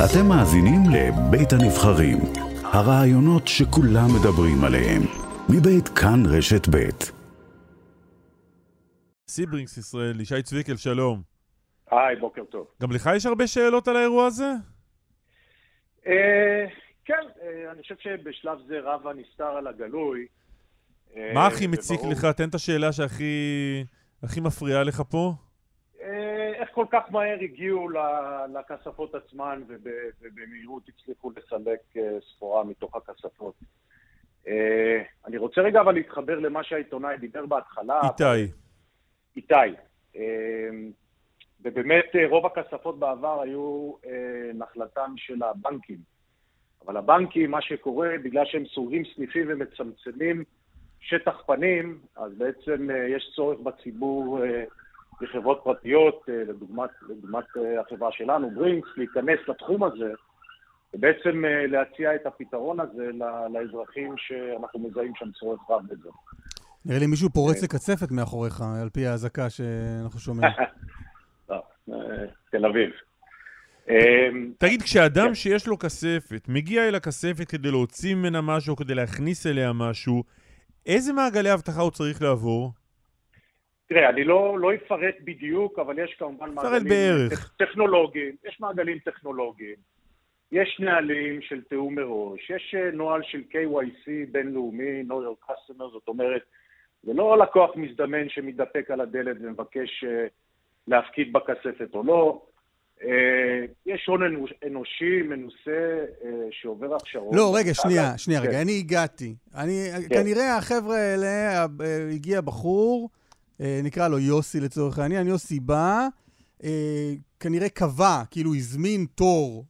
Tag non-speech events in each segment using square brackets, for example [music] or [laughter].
אתם מאזינים לבית הנבחרים, הרעיונות שכולם מדברים עליהם, מבית כאן רשת בית. סיברינקס ישראל, ישי צביקל, שלום. היי, בוקר טוב. גם לך יש הרבה שאלות על האירוע הזה? אה, כן, אה, אני חושב שבשלב זה רב הנסתר על הגלוי. אה, מה הכי מציק לך? תן את השאלה שהכי הכי מפריעה לך פה. כל כך מהר הגיעו לכספות עצמן ובמהירות הצליחו לסלק סחורה מתוך הכספות. אני רוצה רגע אבל להתחבר למה שהעיתונאי דיבר בהתחלה. איתי. איתי. ובאמת רוב הכספות בעבר היו נחלתם של הבנקים. אבל הבנקים, מה שקורה, בגלל שהם סוגרים סניפים ומצמצמים שטח פנים, אז בעצם יש צורך בציבור בחברות פרטיות, לדוגמת, לדוגמת החברה שלנו, ברינקס, להיכנס לתחום הזה, ובעצם להציע את הפתרון הזה לאזרחים שאנחנו מזהים שם צורך רב בזה. נראה לי מישהו פורץ לקצפת מאחוריך, על פי האזעקה שאנחנו שומעים. [laughs] לא, תל אביב. תגיד, כשאדם שיש לו כספת, מגיע אל הכספת כדי להוציא ממנה משהו, כדי להכניס אליה משהו, איזה מעגלי אבטחה הוא צריך לעבור? תראה, אני לא, לא אפרט בדיוק, אבל יש כמובן מעגלים בערך. טכנולוגיים, יש מעגלים טכנולוגיים, יש נהלים של תיאום מראש, יש נוהל של KYC בינלאומי, know your customer, זאת אומרת, זה לא לקוח מזדמן שמתדפק על הדלת ומבקש להפקיד בכספת או לא. יש הון אנושי מנוסה שעובר הכשרות. לא, רגע, שנייה, שנייה, רגע, אני הגעתי. אני, כנראה החבר'ה האלה, הגיע בחור, נקרא לו יוסי לצורך העניין, יוסי בא, כנראה קבע, כאילו הזמין תור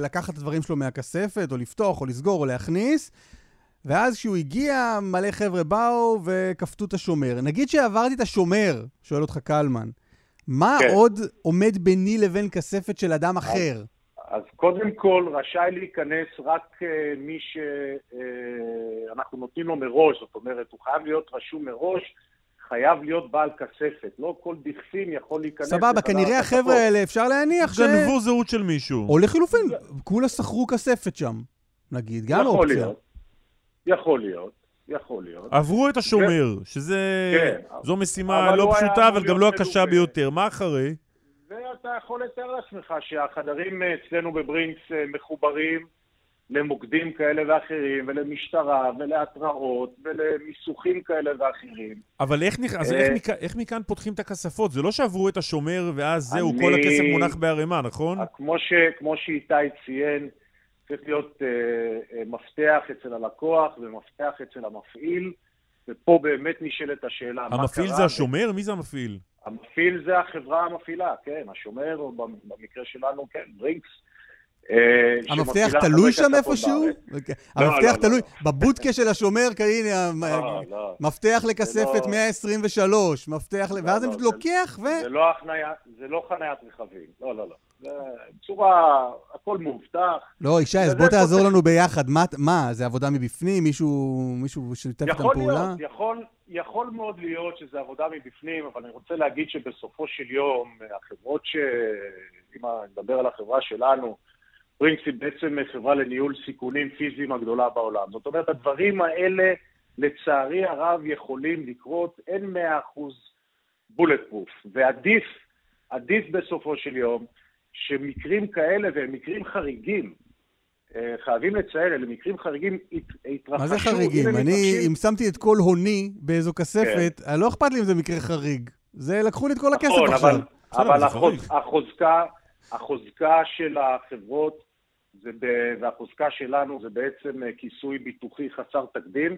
לקחת את הדברים שלו מהכספת, או לפתוח, או לסגור, או להכניס, ואז כשהוא הגיע, מלא חבר'ה באו וכפתו את השומר. נגיד שעברתי את השומר, שואל אותך קלמן, מה כן. עוד עומד ביני לבין כספת של אדם אחר? אז, אז קודם כל, רשאי להיכנס רק uh, מי שאנחנו uh, נותנים לו מראש, זאת אומרת, הוא חייב להיות רשום מראש, חייב להיות בעל כספת. לא כל דכפין יכול להיכנס... סבבה, כנראה החבר'ה האלה, אפשר להניח ש... גנבו זהות של מישהו. או לחילופין, כולה שכרו כספת שם, נגיד, גם יכול אופציה. להיות, יכול להיות. יכול להיות. עברו את השומר, שזה... כן. זו משימה לא פשוטה, אבל גם לא הקשה ביותר. מה אחרי? ואתה יכול לתאר לעצמך שהחדרים אצלנו בברינקס מחוברים למוקדים כאלה ואחרים, ולמשטרה, ולהתראות, ולמיסוכים כאלה ואחרים. אבל איך, נכ... אז איך, מכ... איך מכאן פותחים את הכספות? זה לא שעברו את השומר ואז זהו, אני... כל הכסף מונח בערימה, נכון? כמו, ש... כמו שאיתי ציין, צריך להיות אה, מפתח אצל הלקוח ומפתח אצל המפעיל, ופה באמת נשאלת השאלה, מה קרה... המפעיל זה השומר? מי זה המפעיל? המפעיל זה החברה המפעילה, כן, השומר, במקרה שלנו, כן, ברינקס. המפתח תלוי שם איפשהו? המפתח תלוי, בבודקה של השומר, הנה, מפתח לכספת 123, מפתח, ואז אני לוקח ו... זה לא חניית רכבים, לא, לא, לא. בצורה, הכל מאובטח. לא, ישי, אז בוא תעזור לנו ביחד. מה, זה עבודה מבפנים? מישהו שיתף איתם פעולה? יכול להיות, יכול מאוד להיות שזה עבודה מבפנים, אבל אני רוצה להגיד שבסופו של יום, החברות ש... אם נדבר על החברה שלנו, ברינקס היא בעצם חברה לניהול סיכונים פיזיים הגדולה בעולם. זאת אומרת, הדברים האלה, לצערי הרב, יכולים לקרות, אין מאה אחוז בולט פרוף. ועדיף, עדיף בסופו של יום, שמקרים כאלה, והם מקרים חריגים, חייבים לציין, אלה מקרים חריגים התרחשו. מה זה חריגים? אני, אם שמתי את כל הוני באיזו כספת, כן. לא אכפת לי אם זה מקרה חריג. זה, לקחו לי את כל הכסף נכון, עכשיו. אבל, אבל החוז, החוזקה, החוזקה של החברות זה ב, והחוזקה שלנו זה בעצם כיסוי ביטוחי חסר תקדים,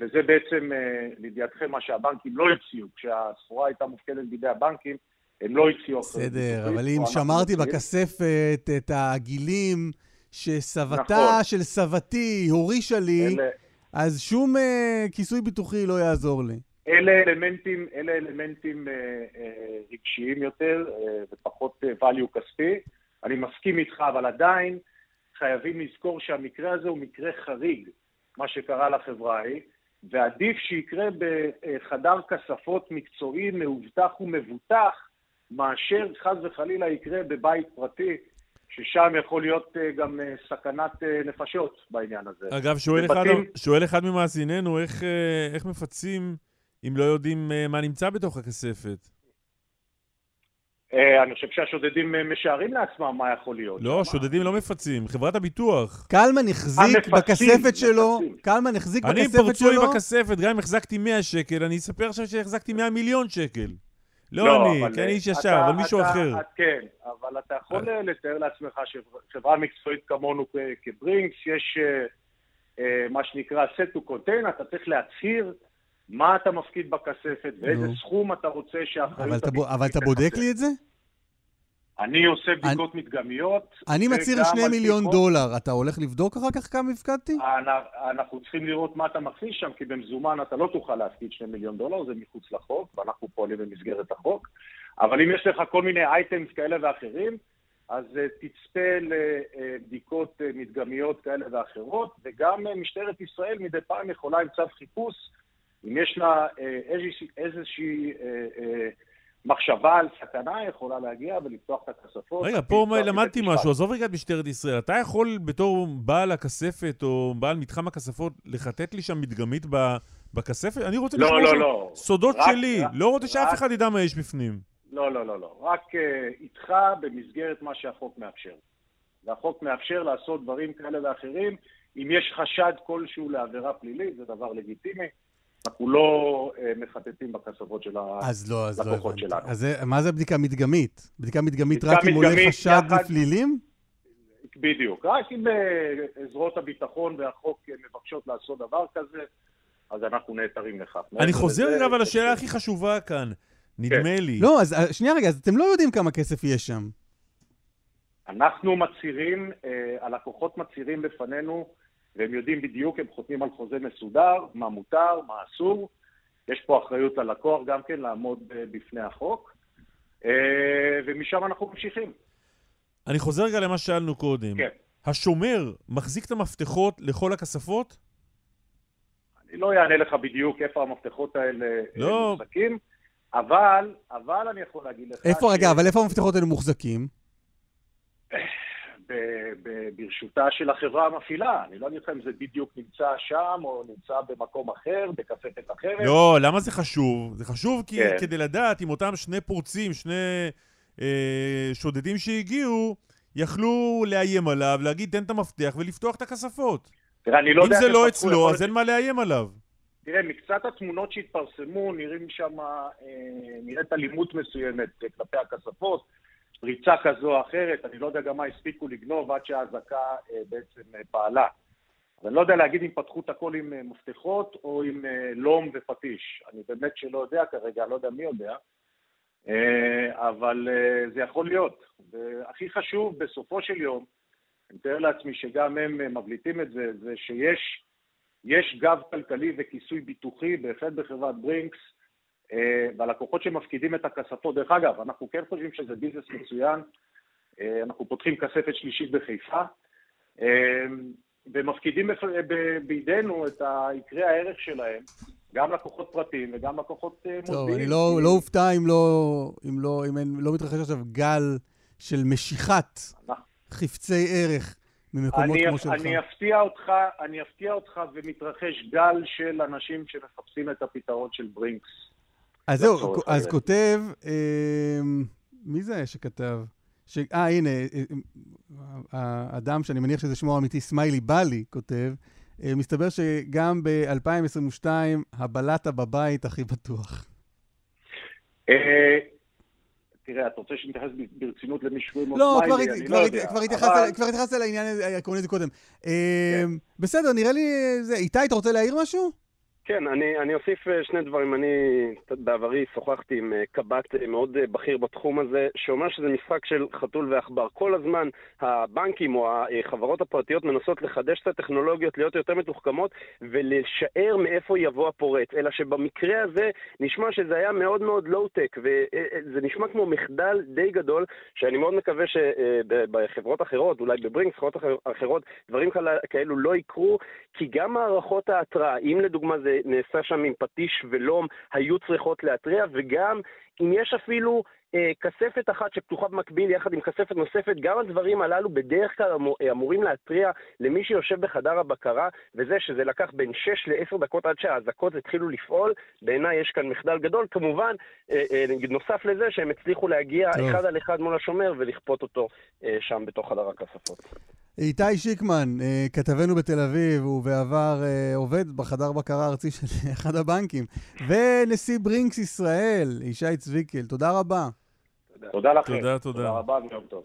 וזה בעצם, לידיעתכם, מה שהבנקים לא הציעו. כשהסחורה הייתה מופקדת בידי הבנקים, הם לא הציעו. בסדר, אבל אם שמרתי בכספת את הגילים שסבתה נכון. של סבתי הורישה לי, אלה... אז שום uh, כיסוי ביטוחי לא יעזור לי. אלה אלמנטים, אלה אלמנטים uh, uh, רגשיים יותר uh, ופחות uh, value כספי. אני מסכים איתך, אבל עדיין חייבים לזכור שהמקרה הזה הוא מקרה חריג, מה שקרה לחברה ההיא, ועדיף שיקרה בחדר כספות מקצועי, מאובטח ומבוטח, מאשר חס וחלילה יקרה בבית פרטי ששם יכול להיות גם סכנת נפשות בעניין הזה. אגב, שואל, ובתים... אחד, שואל אחד ממאזיננו, איך, איך מפצים אם לא יודעים מה נמצא בתוך הכספת? אה, אני חושב שהשודדים אה, משערים לעצמם מה יכול להיות. לא, שודדים לא מפצים, חברת הביטוח. קלמן החזיק בכספת שלו, קלמן החזיק בכספת שלו. אני פרצו לי בכספת, גם אם החזקתי 100 שקל, אני אספר עכשיו שהחזקתי 100 מיליון שקל. לא, לא אני, כי אני איש ישר, אבל מישהו אחר. כן, אבל אתה יכול אה. לתאר לעצמך שחברה מקצועית כמונו כברינקס, יש מה שנקרא set to contain, אתה צריך להצהיר מה אתה מפקיד בכספת, ואיזה סכום אתה רוצה שהאחריות... אבל, אבל אתה בודק לי את זה? אני עושה בדיקות אני, מדגמיות. אני מצהיר שני מיליון בדיקות. דולר, אתה הולך לבדוק אחר כך כמה הפקדתי? אנחנו צריכים לראות מה אתה מכניס שם, כי במזומן אתה לא תוכל להפקיד שני מיליון דולר, זה מחוץ לחוק, ואנחנו פועלים במסגרת החוק. אבל אם יש לך כל מיני אייטמס כאלה ואחרים, אז uh, תצפה לבדיקות uh, מדגמיות כאלה ואחרות, וגם משטרת ישראל מדי פעם יכולה עם צו חיפוש אם יש לה אה, איזושהי, איזושהי אה, מחשבה על סכנה, יכולה להגיע ולפתוח את הכספות. רגע, פה למדתי משהו, עזוב רגע את משטרת ישראל. אתה יכול בתור בעל הכספת או בעל מתחם הכספות לחטט לי שם מדגמית ב, בכספת? אני רוצה לא, לשמור לא, שם לא. סודות רק, שלי, רק, לא רוצה שאף רק, אחד ידע מה יש בפנים. לא, לא, לא, לא. רק uh, איתך במסגרת מה שהחוק מאפשר. והחוק מאפשר לעשות דברים כאלה ואחרים. אם יש חשד כלשהו לעבירה פלילית, זה דבר לגיטימי. אנחנו לא אה, מחטטים בכספות של הלקוחות לא, שלנו. אז מה זה בדיקה מדגמית? בדיקה מדגמית רק אם עולה חשד לפלילים? בדיוק. רק אם אה, זרועות הביטחון והחוק מבקשות לעשות דבר כזה, אז אנחנו נעתרים לכך. אני חוזר רגע על השאלה הכי חשובה כאן, נדמה כן. לי. לא, אז אה, שנייה רגע, אז אתם לא יודעים כמה כסף יש שם. אנחנו מצהירים, הלקוחות מצהירים בפנינו והם יודעים בדיוק, הם חותמים על חוזה מסודר, מה מותר, מה אסור. יש פה אחריות ללקוח גם כן לעמוד אה, בפני החוק, אה, ומשם אנחנו ממשיכים. אני חוזר רגע למה שאלנו קודם. כן. השומר מחזיק את המפתחות לכל הכספות? אני לא אענה לך בדיוק איפה המפתחות האלה אה, לא. מוחזקים, אבל, אבל אני יכול להגיד לך... איפה, ש... רגע, אבל איפה המפתחות האלה מוחזקים? [laughs] ברשותה של החברה המפעילה. אני לא לך אם זה בדיוק נמצא שם או נמצא במקום אחר, בכספת אחרת. לא, למה זה חשוב? זה חשוב כי כן. כדי לדעת אם אותם שני פורצים, שני אה, שודדים שהגיעו, יכלו לאיים עליו, להגיד תן את המפתח ולפתוח את הכספות. תראה, אני לא יודע... אם זה לא אצלו, אז אין מה לאיים עליו. תראה, מקצת התמונות שהתפרסמו, נראים שם, אה, נראית אלימות מסוימת כלפי הכספות. פריצה כזו או אחרת, אני לא יודע גם מה הספיקו לגנוב עד שהאזעקה אה, בעצם אה, פעלה. אז אני לא יודע להגיד אם פתחו את הכל עם אה, מפתחות או עם לום ופטיש. אני באמת שלא יודע כרגע, לא יודע מי יודע, אבל זה יכול להיות. והכי חשוב, בסופו של יום, אני מתאר לעצמי שגם הם מבליטים את זה, זה שיש גב כלכלי וכיסוי ביטוחי, בהחלט בחברת ברינקס, והלקוחות שמפקידים את הכספות, דרך אגב, אנחנו כן חושבים שזה ביזנס מצוין, אה, אנחנו פותחים כספת שלישית בחיפה, אה, ומפקידים בידינו את עיקרי הערך שלהם, גם לקוחות פרטיים וגם לקוחות מוסדיים. טוב, אני לא, לא אופתע אם לא, אם לא, אם אין, לא מתרחש עכשיו גל של משיכת חפצי ערך ממקומות אני, כמו שלך. אני אפתיע אותך, אני אפתיע אותך ומתרחש גל של אנשים שמחפשים את הפתרון של ברינקס. אז זהו, אז כותב, אמ, מי זה שכתב? אה, הנה, אה, אה, האדם שאני מניח שזה שמו האמיתי, סמיילי בלי, כותב, מסתבר שגם ב-2022 הבלטה בבית הכי בטוח. תראה, אתה רוצה שנתייחס ברצינות למישהו עם לא? לא, כבר התייחסת לעניין העקרוני הזה קודם. כן. בסדר, נראה לי זה. איתי, אתה רוצה להעיר משהו? כן, אני, אני אוסיף אה, שני דברים. אני בעברי שוחחתי עם אה, קב"ט אה, מאוד בכיר בתחום הזה, שאומר שזה משחק של חתול ועכבר. כל הזמן הבנקים או החברות הפרטיות מנסות לחדש את הטכנולוגיות, להיות יותר מתוחכמות ולשער מאיפה יבוא הפורץ. אלא שבמקרה הזה נשמע שזה היה מאוד מאוד לואו-טק, וזה נשמע כמו מחדל די גדול, שאני מאוד מקווה שבחברות אחרות, אולי בברינקס, חברות אחרות, דברים כאלו לא יקרו, כי גם מערכות ההתראה, אם לדוגמה זה נעשה שם עם פטיש ולום, היו צריכות להתריע, וגם אם יש אפילו אה, כספת אחת שפתוחה במקביל יחד עם כספת נוספת, גם הדברים הללו בדרך כלל אמור, אה, אמורים להתריע למי שיושב בחדר הבקרה, וזה שזה לקח בין 6 ל-10 דקות עד שהאזעקות התחילו לפעול, בעיניי יש כאן מחדל גדול. כמובן, אה, אה, נוסף לזה שהם הצליחו להגיע טוב. אחד על אחד מול השומר ולכפות אותו אה, שם בתוך חדר הכספות. איתי שיקמן, אה, כתבנו בתל אביב, הוא בעבר אה, עובד בחדר בקרה הארצי של [laughs] אחד הבנקים, ונשיא ברינקס ישראל, ישי צביקל, תודה רבה. תודה לכם. תודה, תודה. תודה רבה, יום טוב.